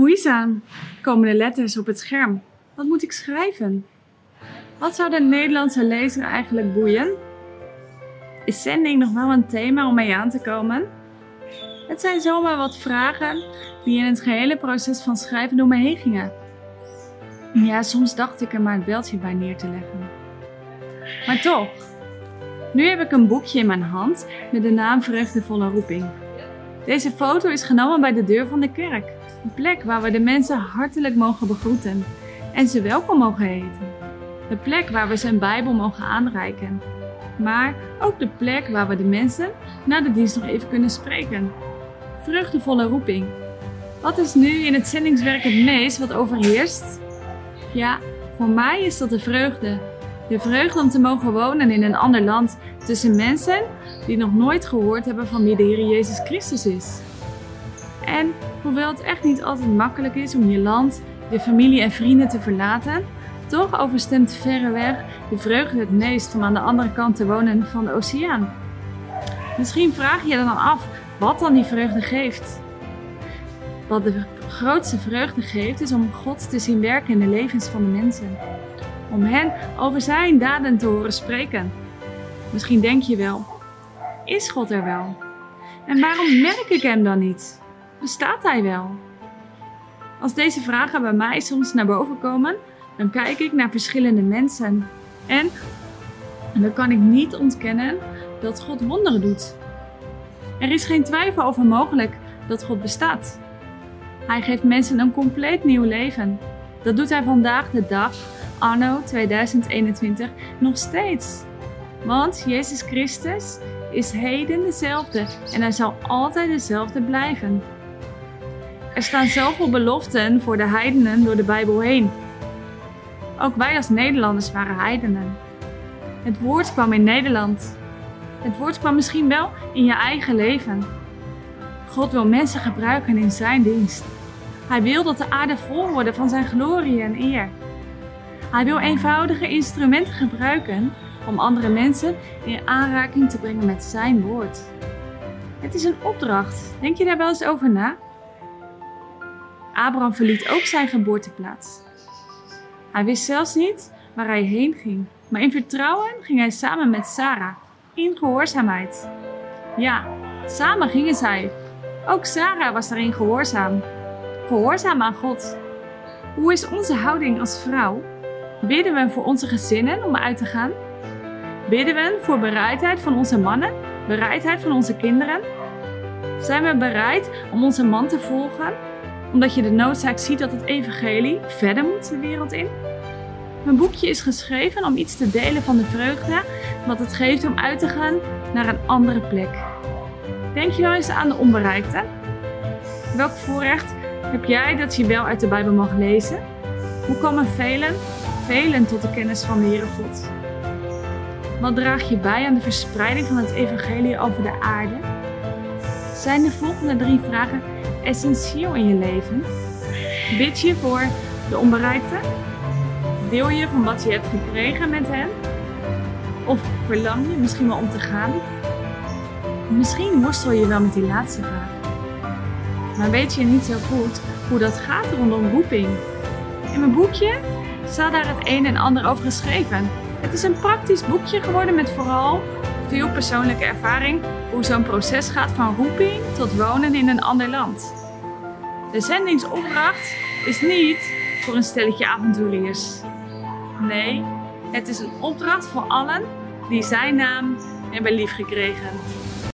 Moeizaam komen de letters op het scherm. Wat moet ik schrijven? Wat zou de Nederlandse lezer eigenlijk boeien? Is zending nog wel een thema om mee aan te komen? Het zijn zomaar wat vragen die in het gehele proces van schrijven door me heen gingen. Ja, soms dacht ik er maar het beltje bij neer te leggen. Maar toch, nu heb ik een boekje in mijn hand met de naam Vreugdevolle Roeping. Deze foto is genomen bij de deur van de kerk, een plek waar we de mensen hartelijk mogen begroeten en ze welkom mogen heten. De plek waar we zijn Bijbel mogen aanreiken, maar ook de plek waar we de mensen na de dienst nog even kunnen spreken. Vreugdevolle roeping. Wat is nu in het zendingswerk het meest wat overheerst? Ja, voor mij is dat de vreugde. De vreugde om te mogen wonen in een ander land tussen mensen die nog nooit gehoord hebben van wie de Heer Jezus Christus is. En hoewel het echt niet altijd makkelijk is om je land, je familie en vrienden te verlaten, toch overstemt verreweg de vreugde het meest om aan de andere kant te wonen van de oceaan. Misschien vraag je je dan af wat dan die vreugde geeft. Wat de grootste vreugde geeft is om God te zien werken in de levens van de mensen. Om hen over zijn daden te horen spreken. Misschien denk je wel, is God er wel? En waarom merk ik hem dan niet? Bestaat hij wel? Als deze vragen bij mij soms naar boven komen, dan kijk ik naar verschillende mensen. En, dan kan ik niet ontkennen dat God wonderen doet. Er is geen twijfel over mogelijk dat God bestaat. Hij geeft mensen een compleet nieuw leven. Dat doet hij vandaag de dag, anno 2021, nog steeds. Want Jezus Christus is heden dezelfde en hij zal altijd dezelfde blijven. Er staan zoveel beloften voor de heidenen door de Bijbel heen. Ook wij als Nederlanders waren heidenen. Het woord kwam in Nederland. Het woord kwam misschien wel in je eigen leven. God wil mensen gebruiken in zijn dienst. Hij wil dat de aarde vol wordt van zijn glorie en eer. Hij wil eenvoudige instrumenten gebruiken om andere mensen in aanraking te brengen met zijn woord. Het is een opdracht. Denk je daar wel eens over na? Abraham verliet ook zijn geboorteplaats. Hij wist zelfs niet waar hij heen ging, maar in vertrouwen ging hij samen met Sarah, in gehoorzaamheid. Ja, samen gingen zij. Ook Sarah was daarin gehoorzaam. Gehoorzaam aan God. Hoe is onze houding als vrouw? Bidden we voor onze gezinnen om uit te gaan? Bidden we voor bereidheid van onze mannen? Bereidheid van onze kinderen? Zijn we bereid om onze man te volgen? Omdat je de noodzaak ziet dat het evangelie verder moet de wereld in? Mijn boekje is geschreven om iets te delen van de vreugde wat het geeft om uit te gaan naar een andere plek. Denk je wel eens aan de onbereikte? Welk voorrecht heb jij dat je wel uit de Bijbel mag lezen? Hoe komen velen, velen tot de kennis van de Heere God? Wat draag je bij aan de verspreiding van het evangelie over de aarde? Zijn de volgende drie vragen essentieel in je leven? Bid je voor de onbereikte? Deel je van wat je hebt gekregen met hen? Of verlang je misschien wel om te gaan? Misschien worstel je wel met die laatste vraag. Maar weet je niet zo goed hoe dat gaat rondom roeping? In mijn boekje staat daar het een en ander over geschreven. Het is een praktisch boekje geworden met vooral veel persoonlijke ervaring hoe zo'n proces gaat van roeping tot wonen in een ander land. De zendingsopdracht is niet voor een stelletje avonturiers. Nee, het is een opdracht voor allen die zijn naam hebben liefgekregen.